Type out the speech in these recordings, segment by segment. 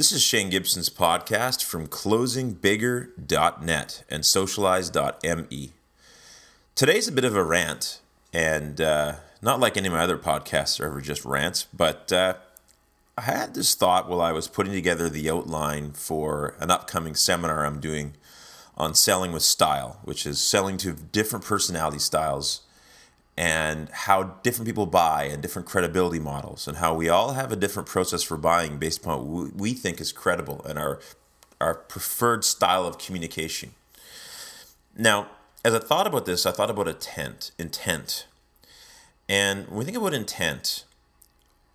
This is Shane Gibson's podcast from closingbigger.net and socialize.me. Today's a bit of a rant, and uh, not like any of my other podcasts are ever just rants, but uh, I had this thought while I was putting together the outline for an upcoming seminar I'm doing on selling with style, which is selling to different personality styles and how different people buy and different credibility models and how we all have a different process for buying based upon what we think is credible and our our preferred style of communication. Now, as I thought about this, I thought about intent, intent. And when we think about intent,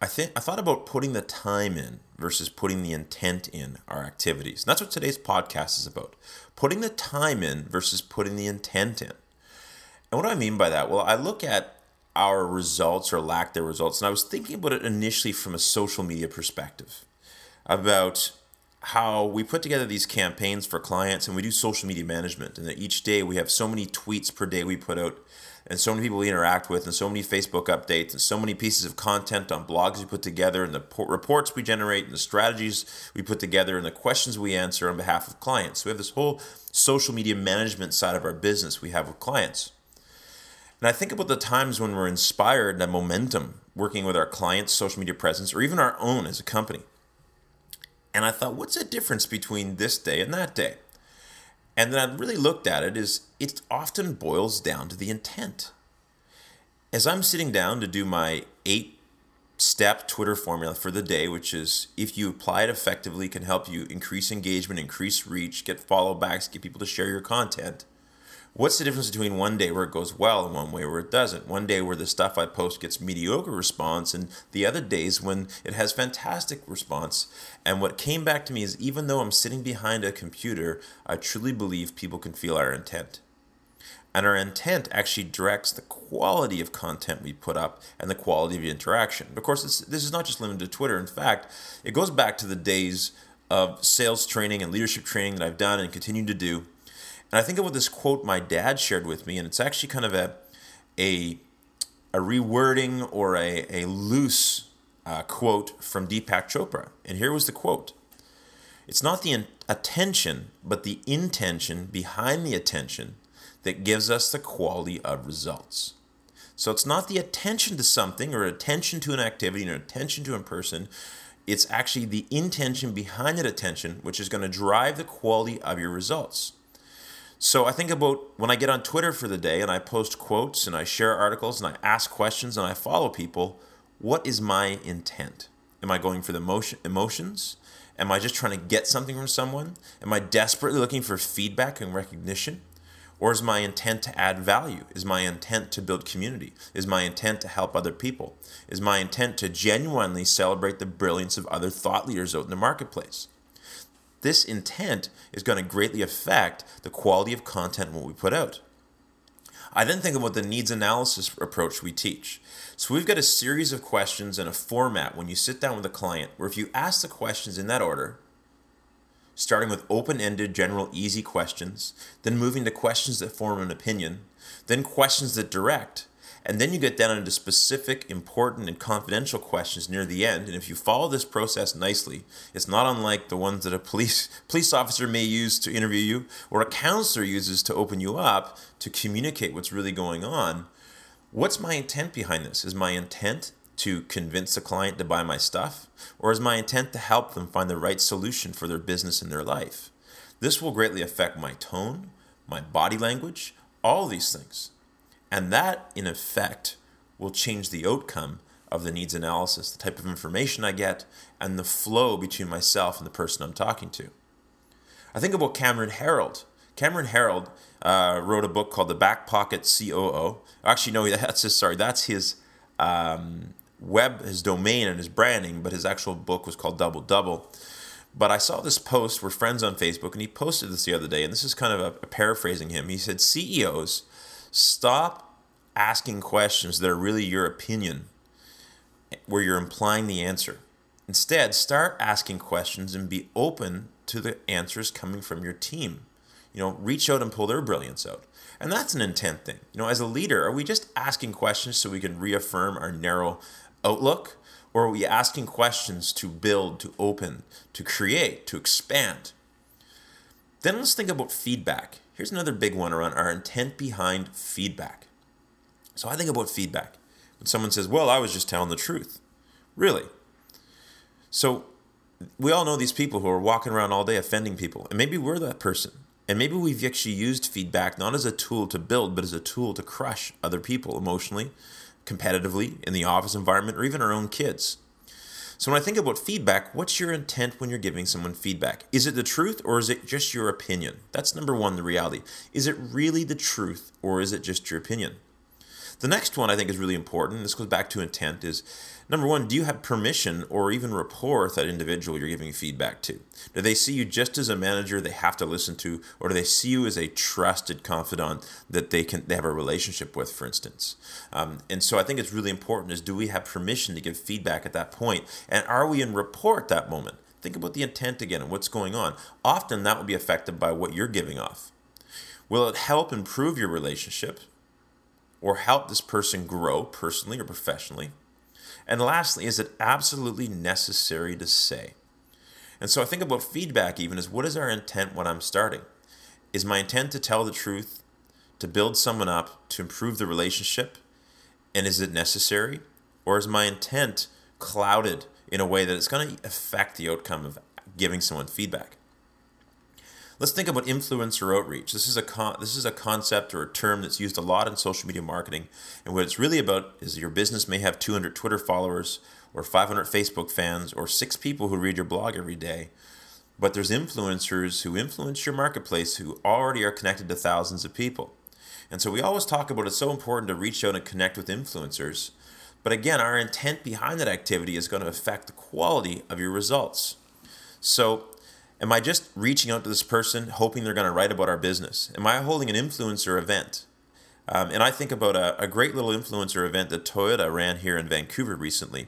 I think I thought about putting the time in versus putting the intent in our activities. And that's what today's podcast is about. Putting the time in versus putting the intent in. And what do I mean by that? Well, I look at our results or lack their results, and I was thinking about it initially from a social media perspective about how we put together these campaigns for clients and we do social media management, and that each day we have so many tweets per day we put out, and so many people we interact with, and so many Facebook updates, and so many pieces of content on blogs we put together, and the reports we generate, and the strategies we put together, and the questions we answer on behalf of clients. So we have this whole social media management side of our business we have with clients. And I think about the times when we're inspired that momentum working with our clients' social media presence or even our own as a company. And I thought, what's the difference between this day and that day? And then I really looked at it is it often boils down to the intent. As I'm sitting down to do my eight step Twitter formula for the day, which is if you apply it effectively, can help you increase engagement, increase reach, get follow backs, get people to share your content What's the difference between one day where it goes well and one way where it doesn't? One day where the stuff I post gets mediocre response, and the other days when it has fantastic response. And what came back to me is even though I'm sitting behind a computer, I truly believe people can feel our intent. And our intent actually directs the quality of content we put up and the quality of the interaction. Of course, this is not just limited to Twitter. In fact, it goes back to the days of sales training and leadership training that I've done and continue to do and I think about this quote my dad shared with me, and it's actually kind of a a, a rewording or a, a loose uh, quote from Deepak Chopra. And here was the quote It's not the in- attention, but the intention behind the attention that gives us the quality of results. So it's not the attention to something or attention to an activity or attention to a person. It's actually the intention behind that attention which is going to drive the quality of your results. So I think about when I get on Twitter for the day and I post quotes and I share articles and I ask questions and I follow people, what is my intent? Am I going for the emotion, emotions? Am I just trying to get something from someone? Am I desperately looking for feedback and recognition? Or is my intent to add value? Is my intent to build community? Is my intent to help other people? Is my intent to genuinely celebrate the brilliance of other thought leaders out in the marketplace? This intent is going to greatly affect the quality of content what we put out. I then think about the needs analysis approach we teach. So we've got a series of questions and a format when you sit down with a client where if you ask the questions in that order, starting with open ended, general, easy questions, then moving to questions that form an opinion, then questions that direct, and then you get down into specific, important, and confidential questions near the end. And if you follow this process nicely, it's not unlike the ones that a police police officer may use to interview you, or a counselor uses to open you up to communicate what's really going on. What's my intent behind this? Is my intent to convince the client to buy my stuff, or is my intent to help them find the right solution for their business and their life? This will greatly affect my tone, my body language, all these things. And that, in effect, will change the outcome of the needs analysis, the type of information I get, and the flow between myself and the person I'm talking to. I think about Cameron Herold. Cameron Herold uh, wrote a book called The Back Pocket COO. Actually, no, that's his, sorry, that's his um, web, his domain and his branding, but his actual book was called Double Double. But I saw this post, we're friends on Facebook, and he posted this the other day, and this is kind of a, a paraphrasing him. He said, CEOs Stop asking questions that are really your opinion, where you're implying the answer. Instead, start asking questions and be open to the answers coming from your team. You know, reach out and pull their brilliance out. And that's an intent thing. You know, as a leader, are we just asking questions so we can reaffirm our narrow outlook? Or are we asking questions to build, to open, to create, to expand? Then let's think about feedback. Here's another big one around our intent behind feedback. So I think about feedback. When someone says, Well, I was just telling the truth. Really? So we all know these people who are walking around all day offending people. And maybe we're that person. And maybe we've actually used feedback not as a tool to build, but as a tool to crush other people emotionally, competitively, in the office environment, or even our own kids. So when I think about feedback, what's your intent when you're giving someone feedback? Is it the truth or is it just your opinion? That's number one, the reality. Is it really the truth or is it just your opinion? The next one I think is really important. This goes back to intent is number one, do you have permission or even rapport with that individual you're giving feedback to? Do they see you just as a manager they have to listen to, or do they see you as a trusted confidant that they can they have a relationship with, for instance? Um, and so I think it's really important is do we have permission to give feedback at that point, and are we in rapport at that moment? Think about the intent again and what's going on. Often that will be affected by what you're giving off. Will it help improve your relationship? Or help this person grow personally or professionally? And lastly, is it absolutely necessary to say? And so I think about feedback even as what is our intent when I'm starting? Is my intent to tell the truth, to build someone up, to improve the relationship? And is it necessary? Or is my intent clouded in a way that it's going to affect the outcome of giving someone feedback? Let's think about influencer outreach. This is a con- this is a concept or a term that's used a lot in social media marketing, and what it's really about is your business may have 200 Twitter followers, or 500 Facebook fans, or six people who read your blog every day, but there's influencers who influence your marketplace who already are connected to thousands of people. And so we always talk about it's so important to reach out and connect with influencers. But again, our intent behind that activity is going to affect the quality of your results. So Am I just reaching out to this person hoping they're going to write about our business? Am I holding an influencer event? Um, and I think about a, a great little influencer event that Toyota ran here in Vancouver recently,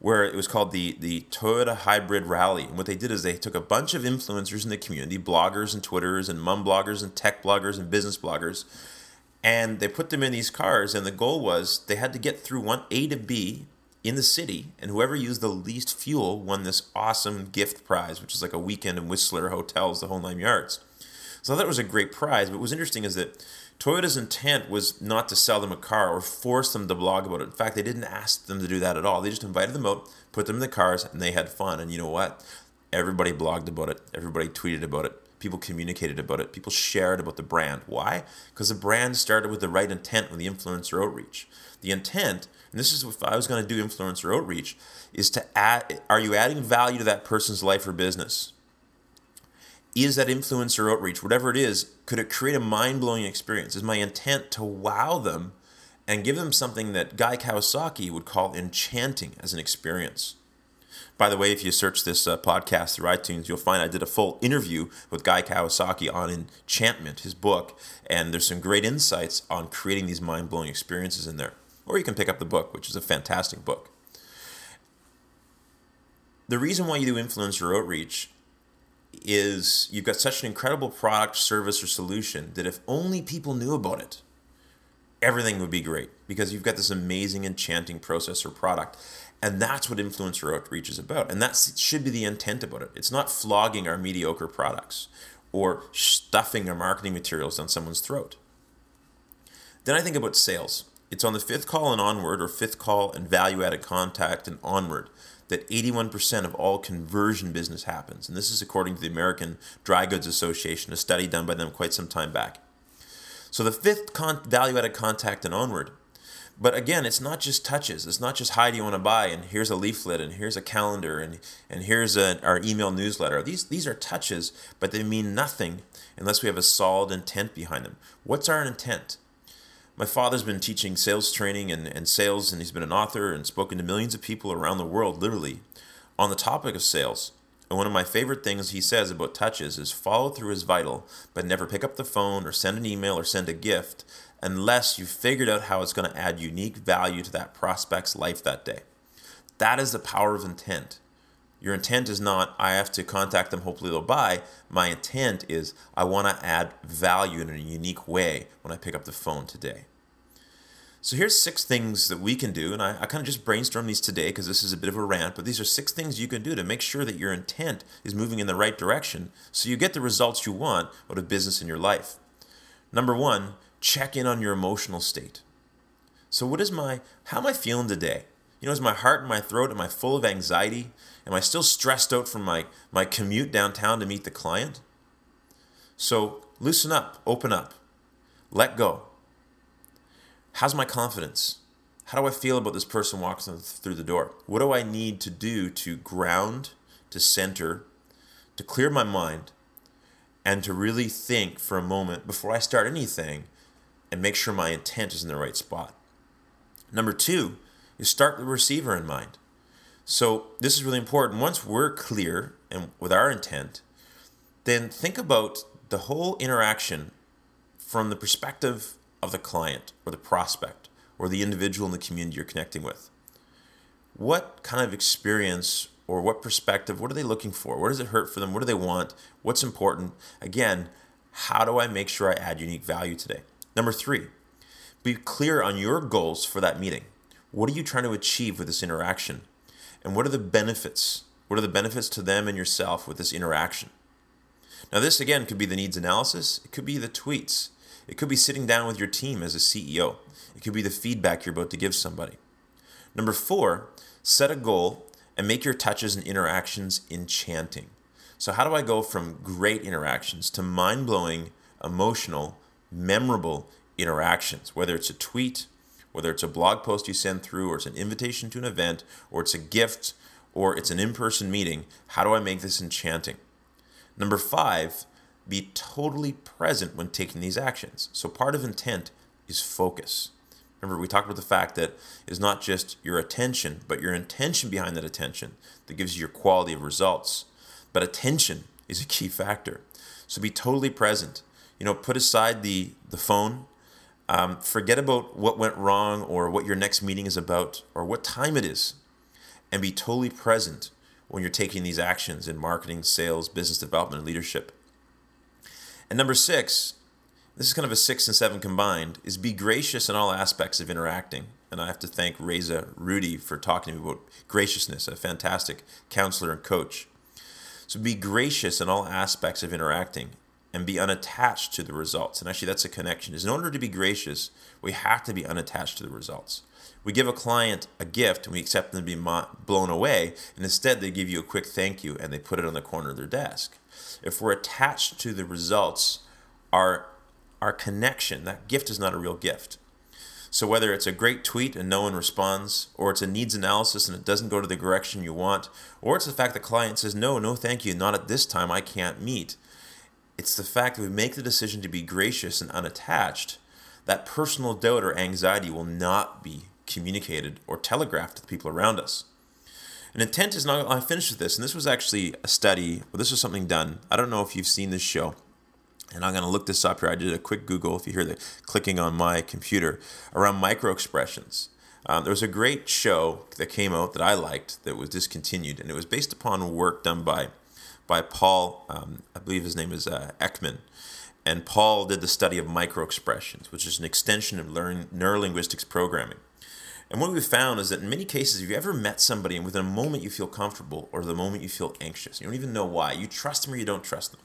where it was called the, the Toyota Hybrid Rally. And what they did is they took a bunch of influencers in the community, bloggers and Twitters and mum bloggers and tech bloggers and business bloggers, and they put them in these cars. And the goal was they had to get through one A to B in the city, and whoever used the least fuel won this awesome gift prize, which is like a weekend in Whistler hotels, the whole nine yards. So that was a great prize. But what was interesting is that Toyota's intent was not to sell them a car or force them to blog about it. In fact, they didn't ask them to do that at all. They just invited them out, put them in the cars, and they had fun. And you know what? Everybody blogged about it. Everybody tweeted about it. People communicated about it. People shared about the brand. Why? Because the brand started with the right intent with the influencer outreach. The intent and this is if I was going to do influencer outreach, is to add are you adding value to that person's life or business? Is that influencer outreach, whatever it is, could it create a mind blowing experience? Is my intent to wow them and give them something that Guy Kawasaki would call enchanting as an experience? By the way, if you search this uh, podcast through iTunes, you'll find I did a full interview with Guy Kawasaki on Enchantment, his book, and there's some great insights on creating these mind blowing experiences in there or you can pick up the book, which is a fantastic book. The reason why you do influencer outreach is you've got such an incredible product, service, or solution that if only people knew about it, everything would be great because you've got this amazing, enchanting process or product. And that's what influencer outreach is about. And that should be the intent about it. It's not flogging our mediocre products or stuffing our marketing materials down someone's throat. Then I think about sales. It's on the fifth call and onward, or fifth call and value added contact and onward, that 81% of all conversion business happens. And this is according to the American Dry Goods Association, a study done by them quite some time back. So the fifth con- value added contact and onward. But again, it's not just touches. It's not just hi, do you want to buy? And here's a leaflet, and here's a calendar, and, and here's a, our email newsletter. These, these are touches, but they mean nothing unless we have a solid intent behind them. What's our intent? my father's been teaching sales training and, and sales, and he's been an author and spoken to millions of people around the world, literally, on the topic of sales. And one of my favorite things he says about touches is follow through is vital, but never pick up the phone or send an email or send a gift unless you've figured out how it's going to add unique value to that prospect's life that day. That is the power of intent. Your intent is not, I have to contact them, hopefully they'll buy. My intent is, I want to add value in a unique way when I pick up the phone today. So here's six things that we can do, and I, I kind of just brainstormed these today because this is a bit of a rant, but these are six things you can do to make sure that your intent is moving in the right direction so you get the results you want out of business in your life. Number one, check in on your emotional state. So what is my how am I feeling today? You know, is my heart in my throat? Am I full of anxiety? Am I still stressed out from my, my commute downtown to meet the client? So loosen up, open up, let go. How's my confidence? How do I feel about this person walking through the door? What do I need to do to ground, to center, to clear my mind, and to really think for a moment before I start anything and make sure my intent is in the right spot? Number two is start the receiver in mind. So this is really important. Once we're clear and with our intent, then think about the whole interaction from the perspective of the client or the prospect or the individual in the community you're connecting with. What kind of experience or what perspective, what are they looking for? What does it hurt for them? What do they want? What's important? Again, how do I make sure I add unique value today? Number three, be clear on your goals for that meeting. What are you trying to achieve with this interaction? And what are the benefits? What are the benefits to them and yourself with this interaction? Now, this again could be the needs analysis, it could be the tweets, it could be sitting down with your team as a CEO, it could be the feedback you're about to give somebody. Number four, set a goal and make your touches and interactions enchanting. So, how do I go from great interactions to mind blowing, emotional, memorable interactions? Whether it's a tweet, whether it's a blog post you send through, or it's an invitation to an event, or it's a gift, or it's an in person meeting, how do I make this enchanting? Number five, be totally present when taking these actions. So part of intent is focus. Remember, we talked about the fact that it's not just your attention, but your intention behind that attention that gives you your quality of results. But attention is a key factor. So be totally present. You know, put aside the the phone. Um, forget about what went wrong or what your next meeting is about or what time it is, and be totally present when you're taking these actions in marketing, sales, business development, and leadership. And number six, this is kind of a six and seven combined, is be gracious in all aspects of interacting. And I have to thank Reza Rudy for talking to me about graciousness, a fantastic counselor and coach. So be gracious in all aspects of interacting and be unattached to the results. And actually, that's a connection. Is in order to be gracious, we have to be unattached to the results. We give a client a gift and we accept them to be blown away, and instead they give you a quick thank you and they put it on the corner of their desk. If we're attached to the results, our our connection, that gift is not a real gift. So whether it's a great tweet and no one responds, or it's a needs analysis and it doesn't go to the direction you want, or it's the fact the client says, no, no, thank you, not at this time, I can't meet. It's the fact that we make the decision to be gracious and unattached, that personal doubt or anxiety will not be communicated or telegraphed to the people around us. And intent is not, I finished with this, and this was actually a study, well, this was something done. I don't know if you've seen this show, and I'm going to look this up here. I did a quick Google, if you hear the clicking on my computer, around micro expressions. Um, there was a great show that came out that I liked that was discontinued, and it was based upon work done by by Paul, um, I believe his name is uh, Ekman. And Paul did the study of micro expressions, which is an extension of learn, neurolinguistics programming. And what we found is that in many cases, if you ever met somebody and within a moment you feel comfortable or the moment you feel anxious, you don't even know why, you trust them or you don't trust them.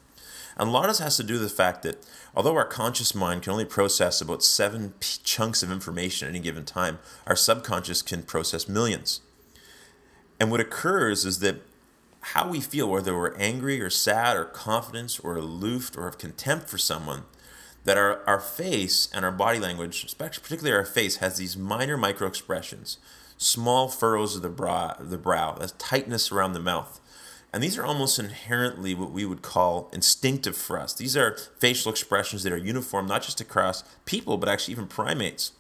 And a lot of this has to do with the fact that although our conscious mind can only process about seven p- chunks of information at any given time, our subconscious can process millions. And what occurs is that how we feel, whether we're angry or sad or confident or aloof or have contempt for someone, that our, our face and our body language, especially particularly our face, has these minor micro expressions, small furrows of the brow, the brow, that tightness around the mouth. And these are almost inherently what we would call instinctive for us. These are facial expressions that are uniform, not just across people, but actually even primates.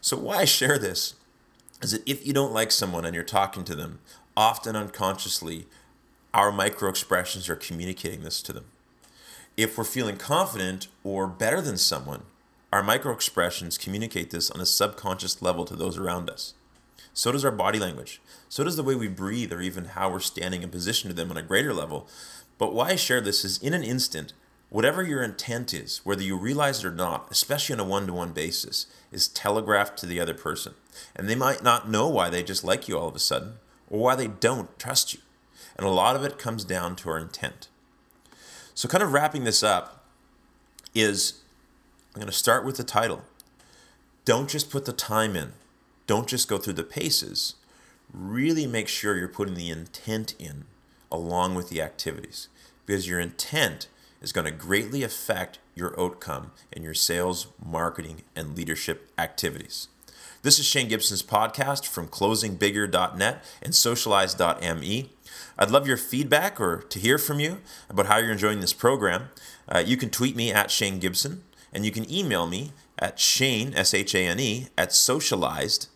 So, why I share this is that if you don't like someone and you're talking to them, often unconsciously, our micro expressions are communicating this to them. If we're feeling confident or better than someone, our micro expressions communicate this on a subconscious level to those around us. So does our body language. So does the way we breathe or even how we're standing in position to them on a greater level. But why I share this is in an instant, whatever your intent is, whether you realize it or not, especially on a one to one basis, is telegraphed to the other person. And they might not know why they just like you all of a sudden or why they don't trust you. And a lot of it comes down to our intent. So, kind of wrapping this up, is I'm going to start with the title. Don't just put the time in, don't just go through the paces. Really make sure you're putting the intent in along with the activities because your intent is going to greatly affect your outcome in your sales, marketing, and leadership activities. This is Shane Gibson's podcast from closingbigger.net and socialize.me. I'd love your feedback or to hear from you about how you're enjoying this program. Uh, you can tweet me at Shane Gibson, and you can email me at Shane, S H A N E, at socialize.me.